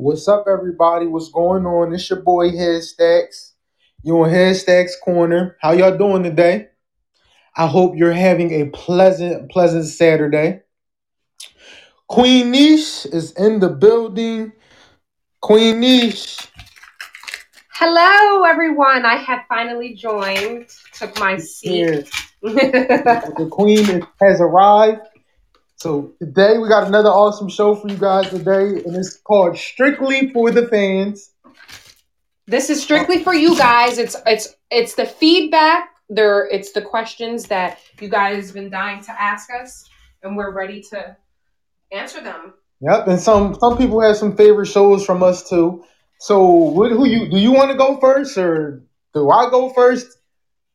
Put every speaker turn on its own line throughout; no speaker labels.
What's up, everybody? What's going on? It's your boy Head Stacks. You on Head Stacks Corner. How y'all doing today? I hope you're having a pleasant, pleasant Saturday. Queen Niche is in the building. Queen Niche.
Hello, everyone. I have finally joined. Took my seat.
The Queen has arrived. So today we got another awesome show for you guys today, and it's called Strictly for the Fans.
this is strictly for you guys. It's it's it's the feedback. There, it's the questions that you guys have been dying to ask us, and we're ready to answer them.
Yep, and some some people have some favorite shows from us too. So, what, who you do you want to go first, or do I go first?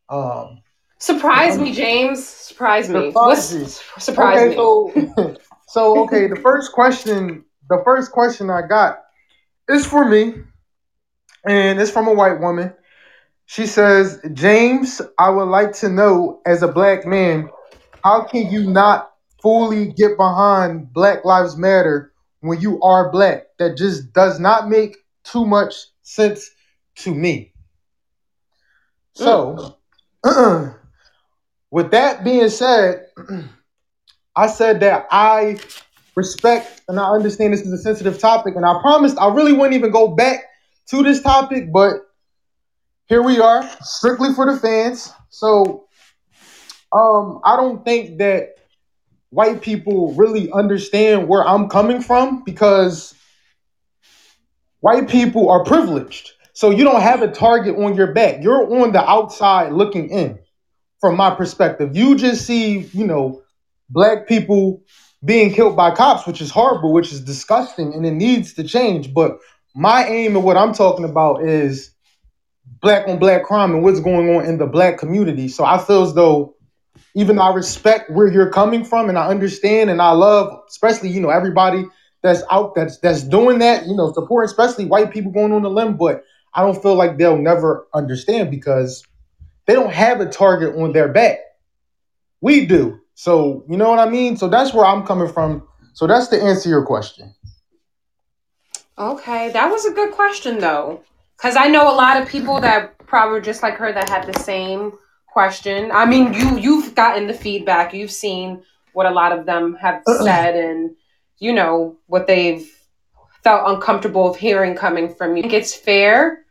Um,
Surprise me, James. Surprise me.
Surprise
What's
you.
surprise
okay,
me?
so so okay, the first question, the first question I got is for me, and it's from a white woman. She says, "James, I would like to know, as a black man, how can you not fully get behind Black Lives Matter when you are black? That just does not make too much sense to me." So, mm. with that being said, I said that I respect and I understand this is a sensitive topic, and I promised I really wouldn't even go back to this topic, but here we are, strictly for the fans. So, um, I don't think that white people really understand where I'm coming from because white people are privileged. So you don't have a target on your back. You're on the outside looking in from my perspective. You just see, you know, black people being killed by cops, which is horrible, which is disgusting, and it needs to change. But my aim and what I'm talking about is black on black crime and what's going on in the black community. So I feel as though even though I respect where you're coming from and I understand and I love, especially, you know, everybody that's out that's that's doing that, you know, supporting especially white people going on the limb, but I don't feel like they'll never understand because they don't have a target on their back. We do. So, you know what I mean? So that's where I'm coming from. So that's the answer to your question.
Okay, that was a good question though, because I know a lot of people that probably just like her that had the same question. I mean, you you've gotten the feedback, you've seen what a lot of them have said, and you know what they've felt uncomfortable of hearing coming from you. I think it's fair.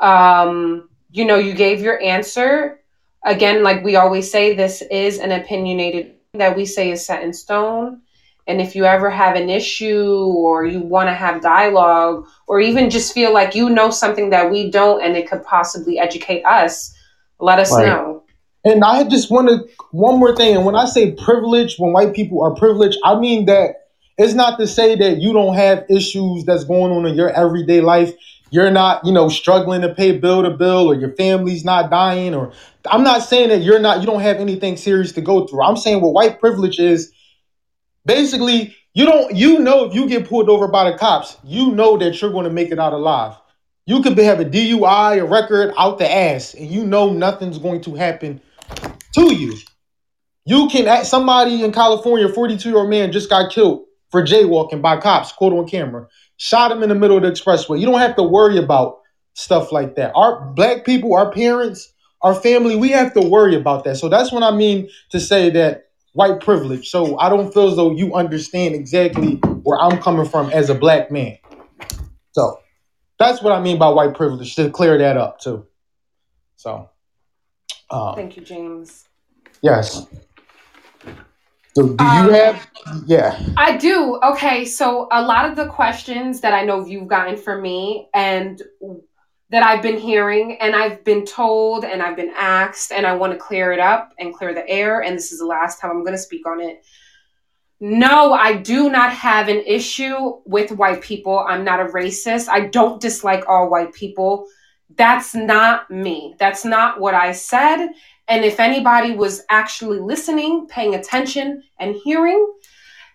Um, you know, you gave your answer. Again, like we always say, this is an opinionated that we say is set in stone. And if you ever have an issue or you want to have dialogue or even just feel like you know something that we don't and it could possibly educate us, let us
Right.
know.
And I just wanted one more thing. And when I say privilege, when white people are privileged, I mean that it's not to say that you don't have issues that's going on in your everyday life. You're not, you know, struggling to pay bill to bill or your family's not dying or I'm not saying that you're not you don't have anything serious to go through. I'm saying what white privilege is basically you don't you know if you get pulled over by the cops, you know that you're going to make it out alive. You could have a DUI, a record out the ass, and you know nothing's going to happen to you. You can act somebody in California, 42 year old man just got killed for jaywalking by cops, caught on camera, shot him in the middle of the expressway. You don't have to worry about stuff like that. Our black people, our parents, our family, we have to worry about that. So that's what I mean to say that white privilege. So I don't feel as though you understand exactly where I'm coming from as a black man. So that's what I mean by white privilege, to clear that up too. So um,
Thank you, James.
yes. Do, do you
Um,
have yeah.
I do. Okay, so a lot of the questions that I know you've gotten from me and that I've been hearing and I've been told and I've been asked and I want to clear it up and clear the air and this is the last time I'm going to speak on it. No, I do not have an issue with white people. I'm not a racist. I don't dislike all white people. That's not me. That's not what I said. And if anybody was actually listening, paying attention, and hearing,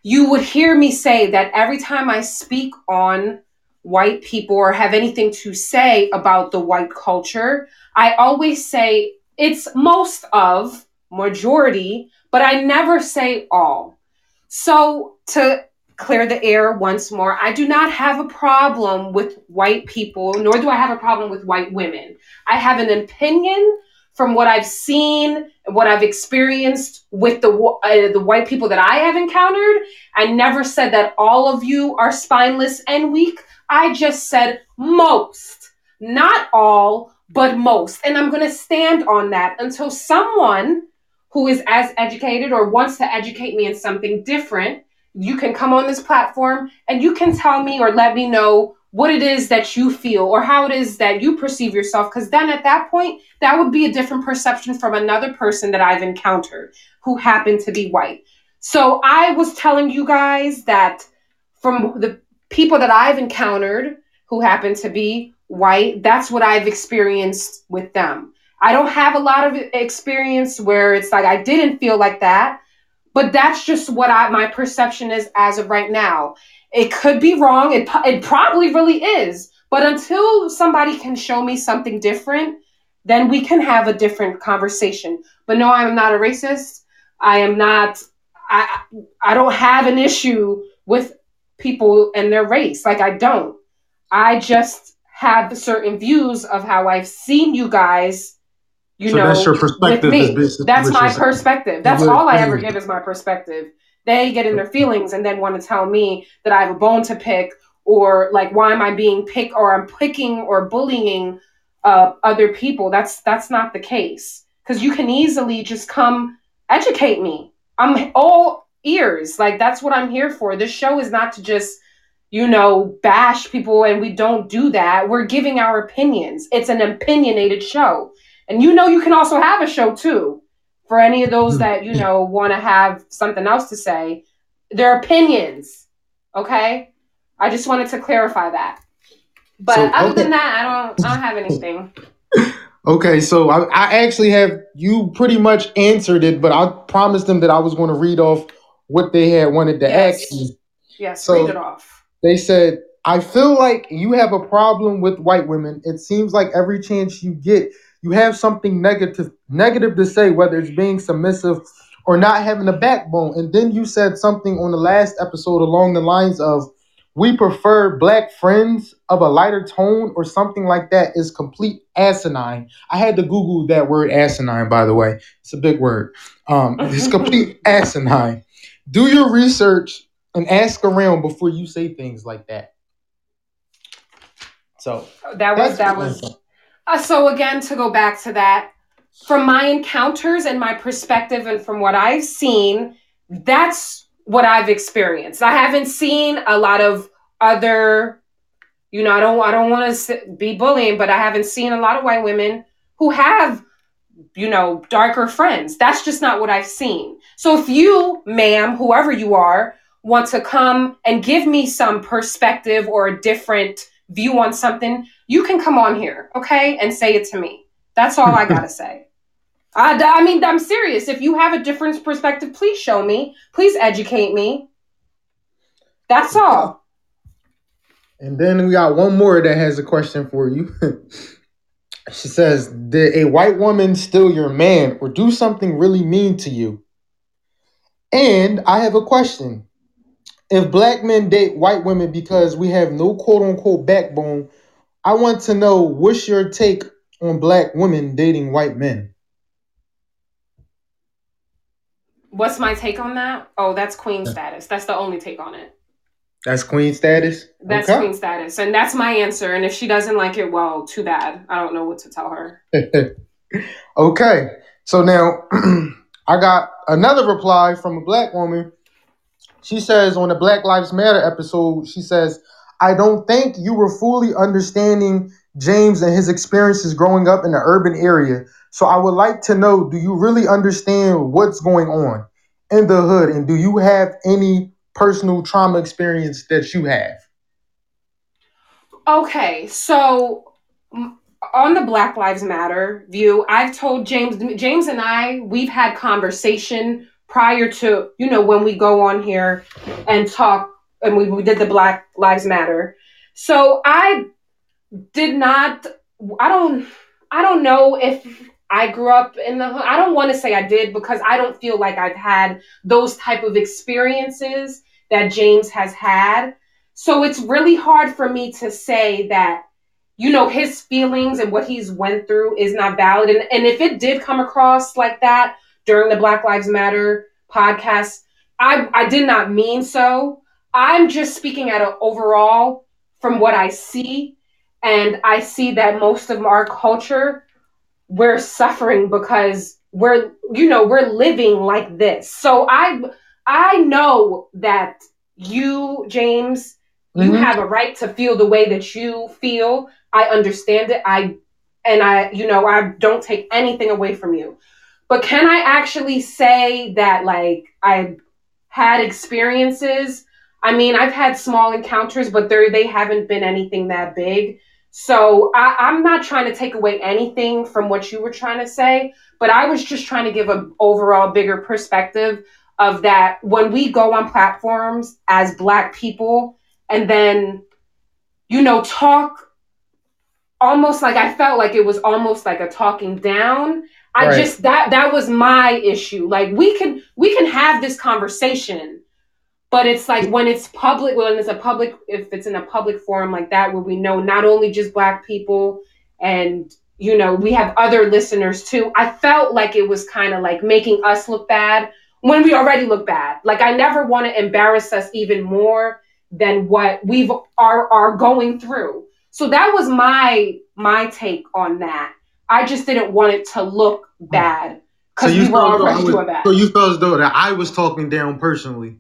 you would hear me say that every time I speak on white people or have anything to say about the white culture, I always say it's most of, majority, but I never say all. So to clear the air once more. I do not have a problem with white people, nor do I have a problem with white women. I have an opinion from what I've seen, what I've experienced with the uh, the white people that I have encountered. I never said that all of you are spineless and weak. I just said most, not all, but most. And I'm going to stand on that until someone who is as educated or wants to educate me in something different, you can come on this platform and you can tell me or let me know what it is that you feel or how it is that you perceive yourself. Because then at that point, that would be a different perception from another person that I've encountered who happened to be white. So I was telling you guys that from the people that I've encountered who happen to be white, that's what I've experienced with them. I don't have a lot of experience where it's like I didn't feel like that, but that's just what I my perception is as of right now. It could be wrong. It it probably really is. But until somebody can show me something different, then we can have a different conversation. But no, I'm not a racist. I am not I I don't have an issue with people and their race. Like I don't. I just have certain views of how I've seen you guys you so know, that's your perspective. With me. That's my perspective. That's all I ever give is my perspective. They get in their feelings and then want to tell me that I have a bone to pick or like why am I being picked or I'm picking or bullying uh, other people. That's that's not the case because you can easily just come educate me. I'm all ears. Like that's what I'm here for. This show is not to just you know bash people and we don't do that. We're giving our opinions. It's an opinionated show. And you know, you can also have a show too for any of those hmm. that, you know, want to have something else to say. Their opinions. Okay. I just wanted to clarify that. But so, other okay. than that, I don't, I don't have anything.
okay. So I, I actually have, you pretty much answered it, but I promised them that I was going to read off what they had wanted to yes. ask you.
Yes. So read it off.
They said, I feel like you have a problem with white women. It seems like every chance you get, you have something negative negative to say, whether it's being submissive or not having a backbone. And then you said something on the last episode along the lines of we prefer black friends of a lighter tone or something like that is complete asinine. I had to Google that word asinine, by the way. It's a big word. Um, it's complete asinine. Do your research and ask around before you say things like that. So
that was that was uh, so again, to go back to that, from my encounters and my perspective, and from what I've seen, that's what I've experienced. I haven't seen a lot of other, you know, I don't, I don't want to be bullying, but I haven't seen a lot of white women who have, you know, darker friends. That's just not what I've seen. So if you, ma'am, whoever you are, want to come and give me some perspective or a different view on something, you can come on here, okay, and say it to me. That's all I gotta say. I, I mean, I'm serious. If you have a different perspective, please show me. Please educate me. That's all.
And then we got one more that has a question for you. she says, Did a white woman steal your man or do something really mean to you? And I have a question if black men date white women because we have no quote unquote backbone, I want to know what's your take on black women dating white men?
What's my take on that? Oh, that's queen status. That's the only take on it.
That's queen status?
That's okay. queen status. And that's my answer. And if she doesn't like it, well, too bad. I don't know what to tell her.
okay. So now I got another reply from a black woman she says on the Black Lives Matter episode, she says, I don't think you were fully understanding James and his experiences growing up in the urban area. So I would like to know do you really understand what's going on in the hood? And do you have any personal trauma experience that you have?
Okay, so mm, on the Black Lives Matter view, I've told James, James and I, we've had conversation prior to you know when we go on here and talk and we, we did the black lives matter. So i did not i don't i don't know if i grew up in the i don't want to say i did because i don't feel like i've had those type of experiences that James has had. So it's really hard for me to say that you know his feelings and what he's went through is not valid. And, and if it did come across like that during the black lives matter podcast i i did not mean so i'm just speaking at an overall from what i see and i see that most of our culture we're suffering because we're you know we're living like this. So i i know that you james you
Mhm.
have a right to feel the way that you feel. I understand it. I and i you know i don't take anything away from you. But can i actually say that like i had experiences i mean i've had small encounters but they they haven't been anything that big so I, i'm not trying to take away anything from what you were trying to say but i was just trying to give an overall bigger perspective of that when we go on platforms as black people and then you know talk almost like i felt like it was almost like a talking down i
Right.
just that that was my issue like we can we can have this conversation but it's like when it's public when it's a public if it's in a public forum like that where we know not only just black people and you know we have other listeners too i felt like it was kind of like making us look bad when we already look bad. Like i never want to embarrass us even more than what we've are are going through. So that was my my take on that. I just didn't want it to look bad because we were
felt as though
already
was-
doing bad.
so you felt as though that I was talking down personally.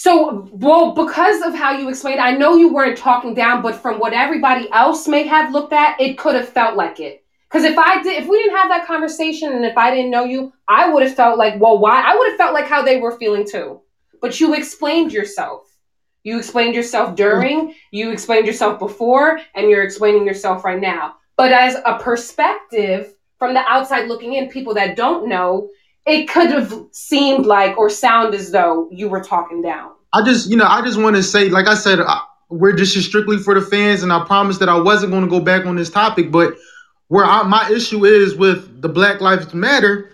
So, well, because of how you explained, I know you weren't talking down, but from what everybody else may have looked at, it could have felt like it. Because if I did, if we didn't have that conversation, and if I didn't know you, I would have felt like, well, why? I would have felt like how they were feeling too. But you explained yourself. You explained yourself during. You explained yourself before, and you're explaining yourself right now. But as a perspective from the outside looking in, people that don't know, it could have seemed like or sound as though you were talking down.
I just, you know, I just want to say, like I said, I, we're just strictly for the fans, and I promised that I wasn't going to go back on this topic. But where I, my issue is with the Black Lives Matter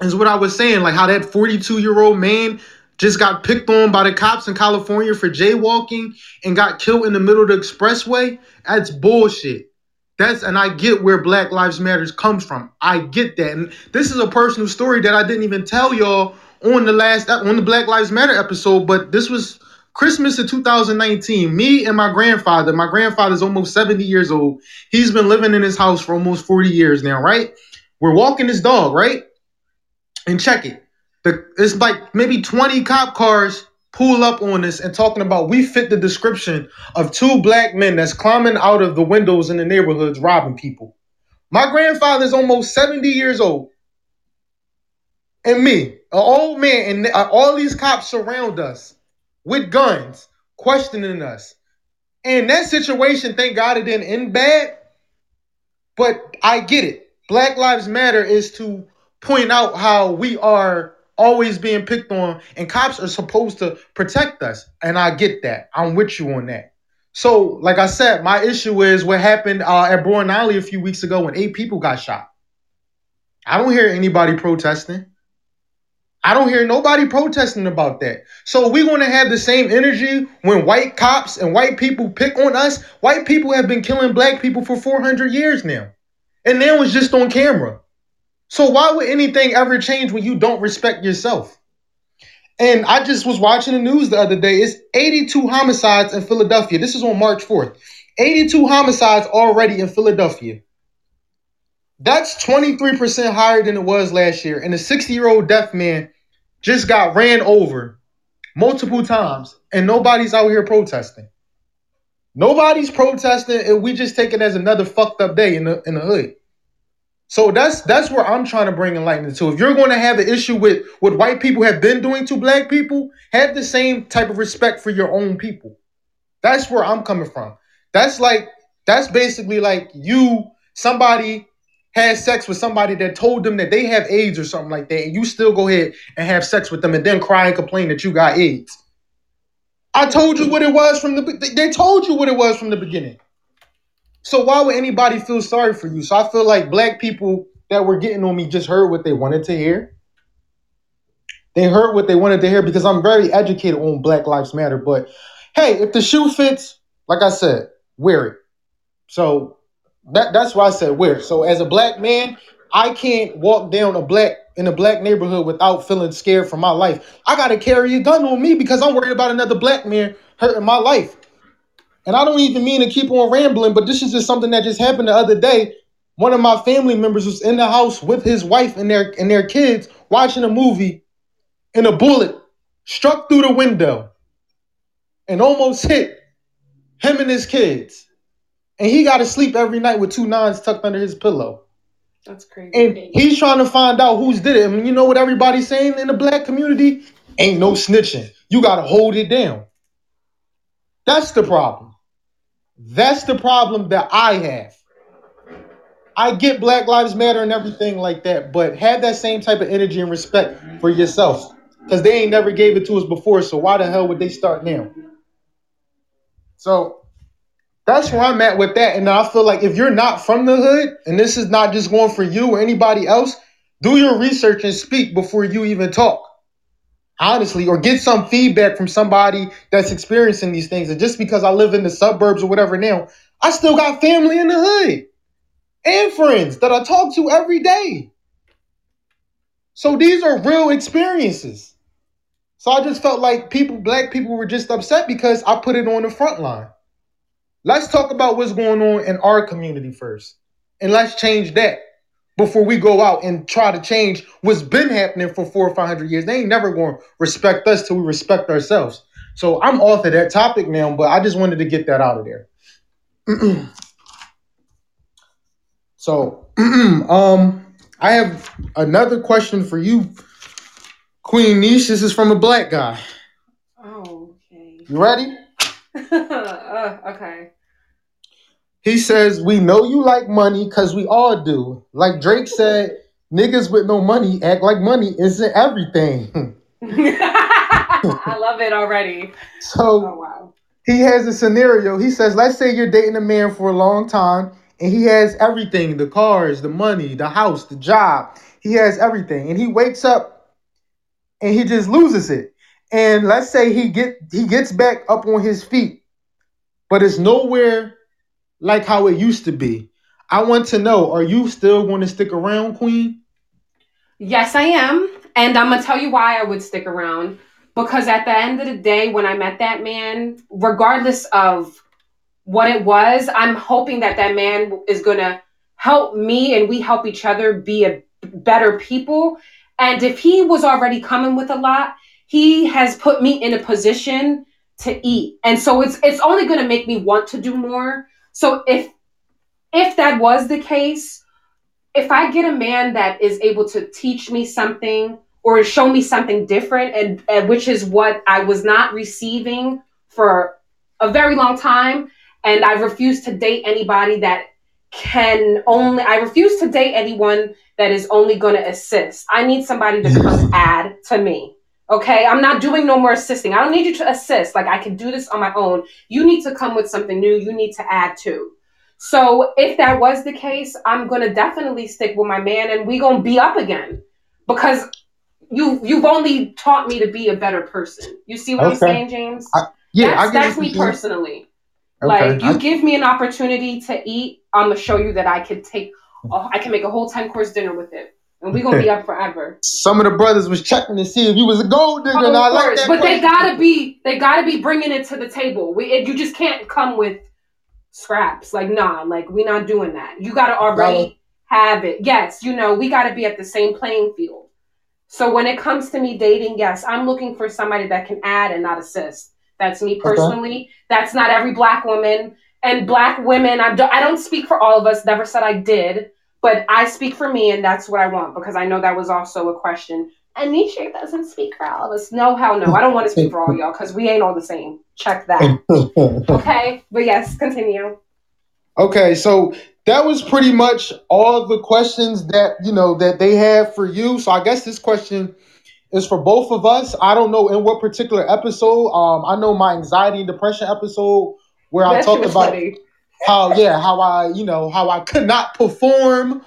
is what I was saying, like how that 42 year old man just got picked on by the cops in California for jaywalking and got killed in the middle of the expressway. That's bullshit. That's and I get where Black Lives Matters comes from. I get that, and this is a personal story that I didn't even tell y'all on the last on the Black Lives Matter episode. But this was Christmas of 2019. Me and my grandfather. My grandfather's almost 70 years old. He's been living in his house for almost 40 years now. Right? We're walking his dog. Right? And check it. The it's like maybe 20 cop cars pull up on us and talking about we fit the description of two black men that's climbing out of the windows in the neighborhoods robbing people. My grandfather's almost 70 years old. And me, an old man, and uh, all these cops surround us with guns, questioning us. And that situation, thank God it didn't end bad. But I get it. Black Lives Matter is to point out how we are always being picked on, and cops are supposed to protect us. And I get that. I'm with you on that. So, like I said, my issue is what happened uh, at Brown Alley a few weeks ago when eight people got shot. I don't hear anybody protesting. I don't hear nobody protesting about that. So we're going to have the same energy when white cops and white people pick on us. White people have been killing black people for 400 years now. And now it's just on camera. So why would anything ever change when you don't respect yourself? And I just was watching the news the other day. It's 82 homicides in Philadelphia. This is on March 4th. 82 homicides already in Philadelphia. That's 23% higher than it was last year. And a 60 year old deaf man just got ran over multiple times, and nobody's out here protesting. Nobody's protesting, and we just take it as another fucked up day in the in the hood. So that's that's where I'm trying to bring enlightenment to. If you're going to have an issue with what white people have been doing to black people, have the same type of respect for your own people. That's where I'm coming from. That's like that's basically like you somebody has sex with somebody that told them that they have AIDS or something like that, and you still go ahead and have sex with them and then cry and complain that you got AIDS. I told you what it was from the they told you what it was from the beginning. So why would anybody feel sorry for you? So I feel like black people that were getting on me just heard what they wanted to hear. they heard what they wanted to hear because I'm very educated on Black Lives Matter. But hey, if the shoe fits, like I said, wear it. So that that's why I said wear. So as a black man, I can't walk down a black in a black neighborhood without feeling scared for my life. I gotta carry a gun on me because I'm worried about another black man hurting my life. And I don't even mean to keep on rambling, but this is just something that just happened the other day. One of my family members was in the house with his wife and their and their kids watching a movie, and a bullet struck through the window and almost hit him and his kids. And he got to sleep every night with two nines tucked under his pillow.
That's crazy.
And he's trying to find out who's did it. I mean, you know what everybody's saying in the black community? Ain't no snitching. You got to hold it down. That's the problem. That's the problem that I have. I get Black Lives Matter and everything like that, but have that same type of energy and respect for yourself. Because they ain't never gave it to us before, so why the hell would they start now? So that's where I'm at with that. And I feel like if you're not from the hood, and this is not just going for you or anybody else, do your research and speak before you even talk. Honestly, or get some feedback from somebody that's experiencing these things. And just because I live in the suburbs or whatever now, I still got family in the hood and friends that I talk to every day. So these are real experiences. So I just felt like people, black people, were just upset because I put it on the front line. Let's talk about what's going on in our community first. And let's change that before we go out and try to change what's been happening for four or five hundred years. They ain't never going to respect us till we respect ourselves. So I'm off of that topic now, but I just wanted to get that out of there. so um I have another question for you, Queen Niche. This is from a black guy.
Oh, okay.
You ready?
uh, okay.
He says, We know you like money because we all do. Like Drake said, niggas with no money act like money isn't everything.
I love it already.
so
Oh wow.
he has a scenario. He says, Let's say you're dating a man for a long time and he has everything the cars, the money, the house, the job. He has everything. And he wakes up and he just loses it. And let's say he get he gets back up on his feet, but it's nowhere like how it used to be. I want to know, are you still going to stick around, Queen?
Yes, I am. And I'm going to tell you why I would stick around. Because at the end of the day, when I met that man, regardless of what it was, I'm hoping that that man is going to help me and we help each other be a better people. And if he was already coming with a lot, he has put me in a position to eat. And so it's it's only going to make me want to do more. So if if that was the case, if I get a man that is able to teach me something or show me something different, and, and which is what I was not receiving for a very long time, and I refuse to date anybody that can only. I refuse to date anyone that is only going to assist. I need somebody to come add to me. Okay, I'm not doing no more assisting. I don't need you to assist. Like I can do this on my own. You need to come with something new. You need to add to. So if that was the case, I'm gonna definitely stick with my man, and we gonna be up again because you you've only taught me to be a better person. You see what I'm saying, James?
I- Yeah,
that's,
I
that's me personally.
Okay.
Like you give me an opportunity to eat, I'm gonna show you that I can take. Oh, I can make a whole ten course dinner with it, and we're gonna be up forever.
Some of the brothers was checking to see if you was a gold digger,
Oh,
and I like that.
but they gotta be they gotta be bringing it to the table. We it, you just can't come with scraps. Like nah, like we not doing that. You gotta already have it. Yes, you know we gotta be at the same playing field. So when it comes to me dating, yes, I'm looking for somebody that can add and not assist. That's me personally. That's not every black woman and black women. I don't, I don't speak for all of us. Never said I did, but I speak for me, and that's what I want because I know that was also a question. Anisha doesn't speak for all of us. No, hell no. I don't want to speak for all y'all because we ain't all the same. Check that. Okay, but yes, continue.
okay, so that was pretty much all the questions that you know that they have for you. So I guess this question is for both of us. I don't know in what particular episode. Um, I know my anxiety and depression episode where I
That shit
talked about
funny.
How yeah how I you know how I could not perform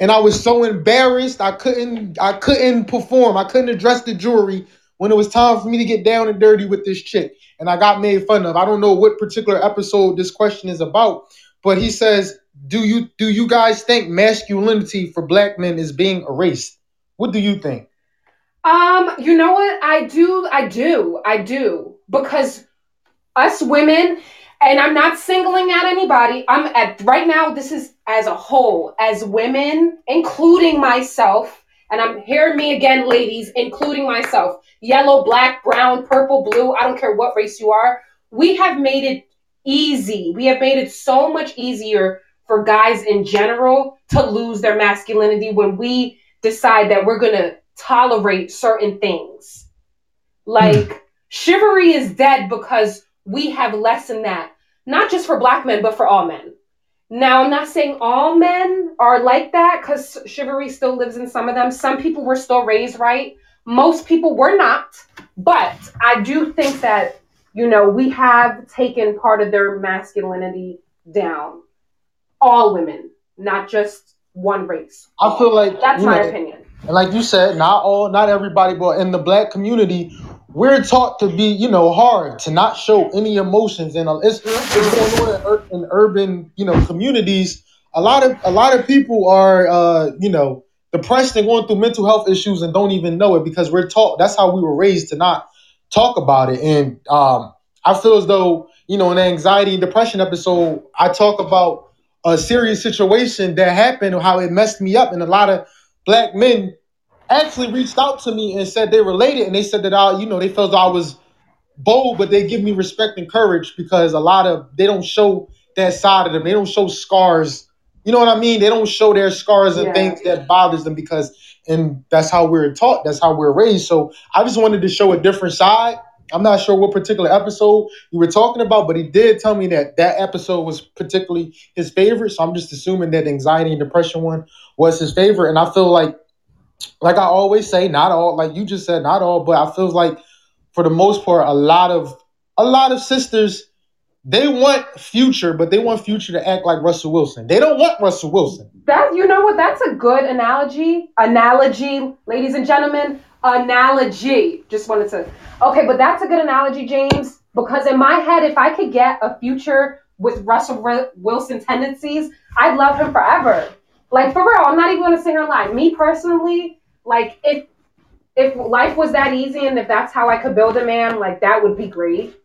and I was so embarrassed I couldn't I couldn't perform. I couldn't address the jury when it was time for me to get down and dirty with this chick. And I got made fun of. I don't know what particular episode this question is about, but he says, "Do you do you guys think masculinity for black men is being erased? What do you think?"
Um, you know what? I do, I do, I do. Because us women, and I'm not singling out anybody, I'm at right now, this is as a whole, as women, including myself, and I'm hearing me again, ladies, including myself, yellow, black, brown, purple, blue, I don't care what race you are, we have made it easy. We have made it so much easier for guys in general to lose their masculinity when we decide that we're gonna tolerate certain things. Like mm. chivalry is dead because we have lessened that, not just for black men, but for all men. Now, I'm not saying all men are like that because chivalry still lives in some of them. Some people were still raised right. Most people were not. But I do think that, you know, we have taken part of their masculinity down. All women, not just one race.
I feel like
that's my know, opinion.
And like you said, not all, not everybody, but in the black community, we're taught to be, you know, hard to not show any emotions, and it's, it's going on in, in, urban, you know, communities. A lot of a lot of people are, uh, you know, depressed and going through mental health issues and don't even know it because we're taught. That's how we were raised to not talk about it. And um, I feel as though, you know, in anxiety and depression episode, I talk about a serious situation that happened, how it messed me up, and a lot of black men actually reached out to me and said they related, and they said that I, you know, they felt I was bold, but they give me respect and courage because a lot of they don't show that side of them. They don't show scars. You know what I mean? They don't show their scars and yeah. things that bothers them because, and that's how we're taught. That's how we're raised. So I just wanted to show a different side. I'm not sure what particular episode you were talking about, but he did tell me that that episode was particularly his favorite. So I'm just assuming that anxiety and depression one was his favorite. And I feel like like I always say, not all, like you just said, not all, but I feel like for the most part, a lot of a lot of sisters they want future, but they want future to act like Russell Wilson. They don't want Russell Wilson.
That you know what? That's a good analogy. Analogy, ladies and gentlemen. Analogy. Just wanted to. Okay, but that's a good analogy, James. Because in my head, if I could get a future with Russell Wilson tendencies, I'd love him forever. Like for real, I'm not even gonna sit here and lie. Me personally, like if if life was that easy and if that's how I could build a man, like that would be great.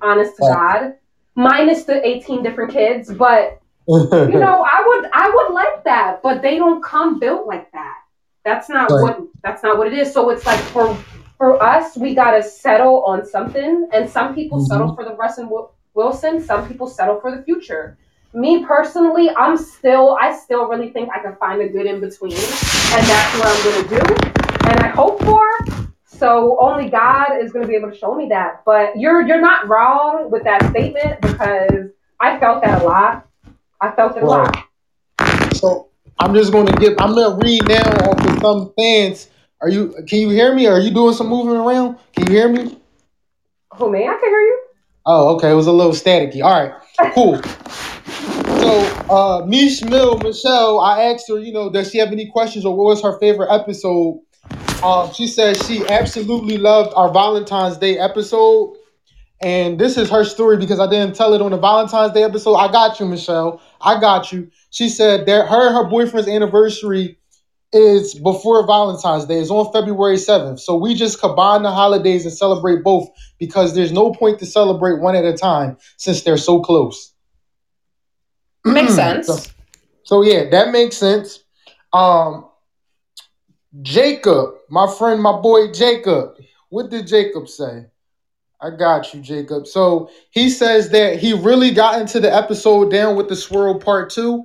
Honest to God. Minus the 18 different kids, but you know, I would I would like that, but they don't come built like that. That's not right. what that's not what it is. So it's like for for us, we gotta settle on something, and some people mm-hmm. settle for the Russell Wilson, some people settle for the future me personally, I'm still, I still really think I can find a good in between, and that's what I'm gonna do, and I hope for. So only God is gonna be able to show me that. But you're you're not wrong with that statement because I felt that a lot. I felt it a lot.
So I'm just gonna give. I'm gonna read now off of some fans. Are you? Can you hear me? Are you doing some moving around? Can you hear me?
Who me? I can hear you.
Oh, okay. It was a little staticky. All right, cool. So, uh, Mish Mill Michelle, I asked her, you know, does she have any questions or what was her favorite episode? Um, she said she absolutely loved our Valentine's Day episode. And this is her story because I didn't tell it on the Valentine's Day episode. I got you, Michelle. I got you. She said that her and her boyfriend's anniversary is before Valentine's Day. It's on February 7th. So we just combine the holidays and celebrate both because there's no point to celebrate one at a time since they're so close.
Makes sense.
So, so, yeah, that makes sense. Um Jacob, my friend, my boy Jacob. What did Jacob say? I got you, Jacob. So he says that he really got into the episode down with the swirl part two.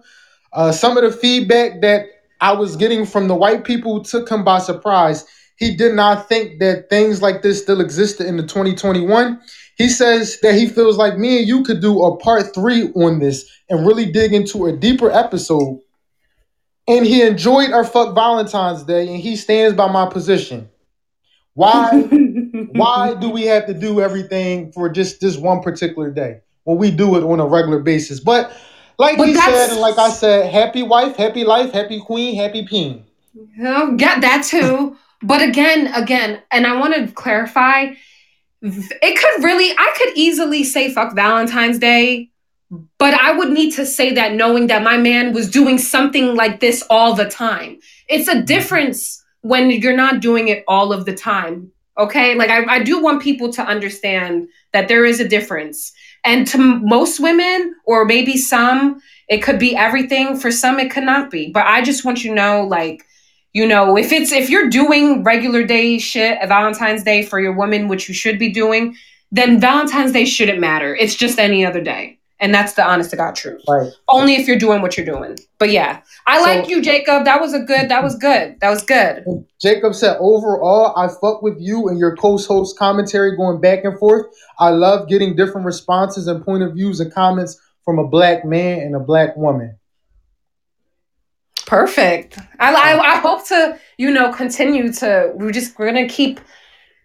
Uh, some of the feedback that I was getting from the white people took him by surprise. He did not think that things like this still existed in the 2021. He says that he feels like me and you could do a part three on this and really dig into a deeper episode. And he enjoyed our fuck Valentine's Day and he stands by my position. Why why do we have to do everything for just this one particular day when we do it on a regular basis? But Like but he said, and like I said, happy wife, happy life, happy queen, happy peen.
Oh, get that too. But again, again, and I want to clarify, it could really, I could easily say fuck Valentine's Day, but I would need to say that knowing that my man was doing something like this all the time. It's a mm-hmm. difference when you're not doing it all of the time. Okay. Like, I, I do want people to understand that there is a difference. And to most women, or maybe some, it could be everything. For some, it could not be. But I just want you to know, like, you know, if it's if you're doing regular day shit, Valentine's Day for your woman, which you should be doing, then Valentine's Day shouldn't matter. It's just any other day. And that's the honest to God truth. Right. Only if you're doing what you're doing. But yeah, I so, like you, Jacob. That was a good. That was good. That was good.
Jacob said, overall, I fuck with you and your co-host commentary going back and forth. I love getting different responses and point of views and comments from a black man and a black woman.
Perfect. I, I, I hope to you know continue to. We're just we're gonna keep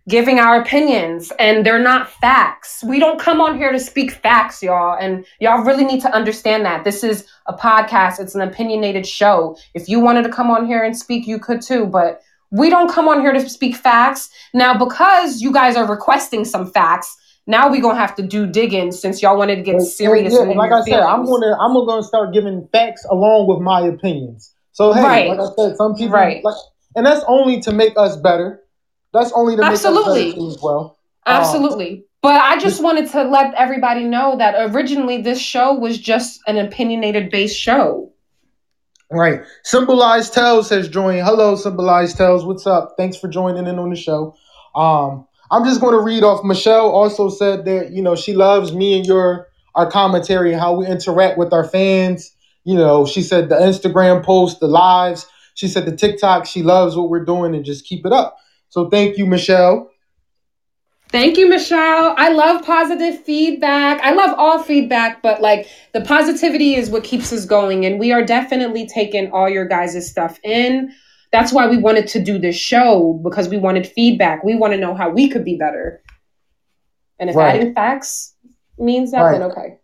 giving our opinions and they're not facts. We don't come on here to speak facts, y'all. And y'all really need to understand that. This is a podcast, it's an opinionated show. If you wanted to come on here and speak, you could too. But we don't come on here to speak facts. Now, because you guys are requesting some facts, now we're gonna have to do digging since y'all wanted to get serious. Yeah,
like I said, I'm gonna I'm gonna start giving facts along with my opinions. So hey, right. like I said, some people right. like, and that's only to make us better. That's only to make Absolutely. us better as well.
Absolutely. Um, but I just wanted to let everybody know that originally this show was just an opinionated based show.
Right. Symbolized Tells has joined. Hello, Symbolized Tells. What's up? Thanks for joining in on the show. Um, I'm just going to read off. Michelle also said that you know she loves me and your our commentary how we interact with our fans. You know, she said the Instagram post, the lives. She said the TikTok. She loves what we're doing and just keep it up. So thank you, Michelle.
Thank you, Michelle. I love positive feedback. I love all feedback, but like the positivity is what keeps us going. And we are definitely taking all your guys' stuff in. That's why we wanted to do this show because we wanted feedback. We want to know how we could be better. And if right. adding facts means that, right. then okay.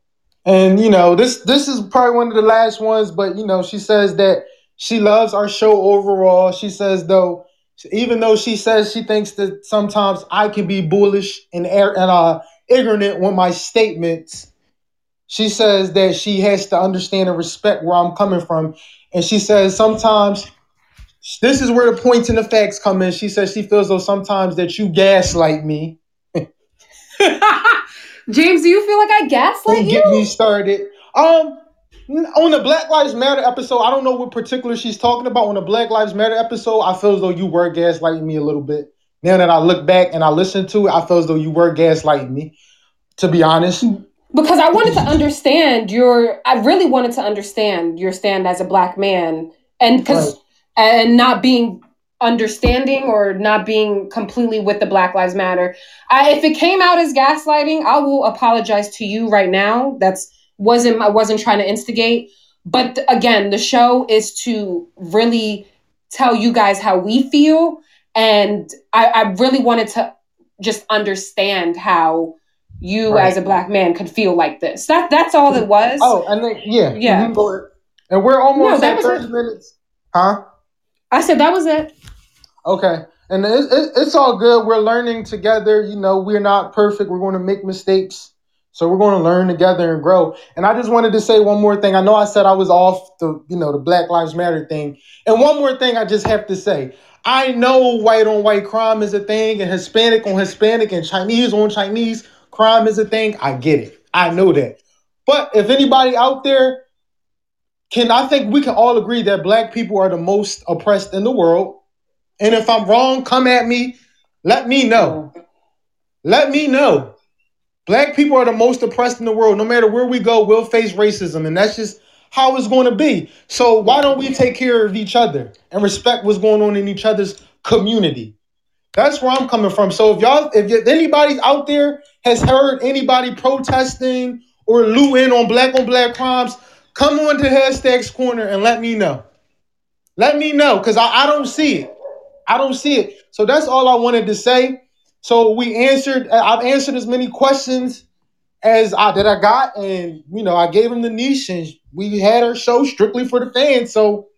And you know, this this is probably one of the last ones, but you know, she says that she loves our show overall. She says though, even though she says she thinks that sometimes I can be bullish and and uh ignorant with my statements, she says that she has to understand and respect where I'm coming from. And she says sometimes this is where the points and the facts come in. She says she feels though sometimes that you gaslight me.
James, do you feel like I gaslight Don't
you? Get me started. Um, on the Black Lives Matter episode, I don't know what particular she's talking about. On the Black Lives Matter episode, I feel as though you were gaslighting me a little bit. Now that I look back and I listen to it, I feel as though you were gaslighting me. To be honest,
because I wanted to understand your, I really wanted to understand your stand as a black man, and because right and not being understanding or not being completely with the Black Lives Matter. I, if it came out as gaslighting, I will apologize to you right now. That's wasn't I wasn't trying to instigate. But again, the show is to really tell you guys how we feel, and I, I really wanted to just understand how you right. as a black man could feel like this. That that's all it was.
Oh, and then yeah, yeah. Mm-hmm. And we're almost no, at thirty minutes, huh?
I said that was it.
Okay. And it, it, it's all good. We're learning together. You know, we're not perfect. We're going to make mistakes. So we're going to learn together and grow. And I just wanted to say one more thing. I know I said I was off the, you know, the Black Lives Matter thing. And one more thing I just have to say. I know white on white crime is a thing and Hispanic on Hispanic and Chinese on Chinese crime is a thing. I get it. I know that. But if anybody out there can I think we can all agree that black people are the most oppressed in the world. And if I'm wrong, come at me. Let me know. Let me know. Black people are the most oppressed in the world. No matter where we go, we'll face racism. And that's just how it's going to be. So why don't we take care of each other and respect what's going on in each other's community? That's where I'm coming from. So if y'all, if anybody out there has heard anybody protesting or looting on black on black crimes, Come on to Hashtags Corner and let me know. Let me know because I, I don't see it. I don't see it. So that's all I wanted to say. So we answered, I've answered as many questions as I that I got, and you know, I gave him the niche, and we had our show strictly for the fans. So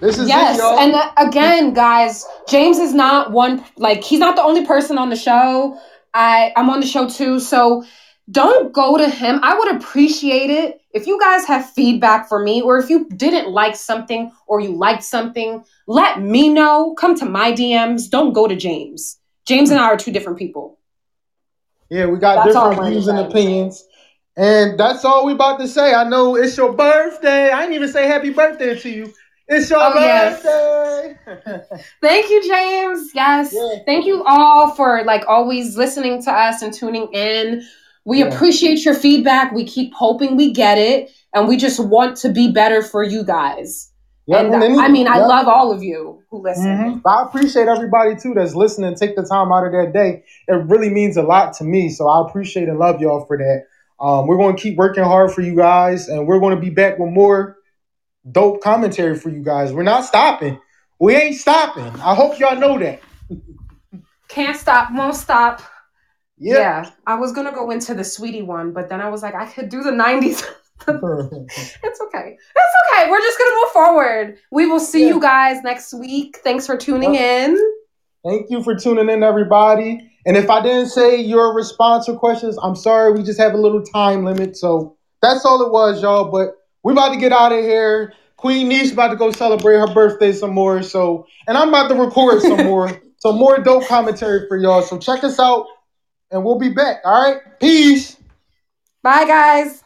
this is
yes,
it,
and uh, again, guys, James is not one like he's not the only person on the show. I I'm on the show too, so don't go to him. I would appreciate it if you guys have feedback for me, or if you didn't like something or you liked something, let me know. Come to my DMs. Don't go to James. James and I are two different people.
Yeah, we got
That's
different views and opinions. And that's all we about to say. I know it's your birthday. I didn't even say happy birthday to you. It's your
Oh, yes.
birthday.
Thank you, James. Yes.
Yeah.
Thank you all for like always listening to us and tuning in. We
Yeah.
appreciate your feedback. We keep hoping we get it, and we just want to be better for you guys.
Yep,
and I mean, I love all of you who listen.
Mhm. I appreciate everybody too that's listening. Take the time out of their day. It really means a lot to me. So I appreciate and love y'all for that. Um, we're going to keep working hard for you guys, and we're going to be back with more dope commentary for you guys. We're not stopping. We ain't stopping. I hope y'all know that.
Can't stop, won't stop.
Yeah.
Yeah, I was gonna go into the sweetie one, but then I was like, I could do the '90s. it's okay. It's okay. We're just gonna move forward. We will see
Yeah.
you guys next week. Thanks for tuning in.
Thank you for tuning in, everybody. And if I didn't say your response or questions, I'm sorry. We just have a little time limit. So that's all it was, y'all. But we're about to get out of here. Queen Niche about to go celebrate her birthday some more. So, and I'm about to record some more, some more dope commentary for y'all. So check us out, and we'll be back. All right, peace.
Bye, guys.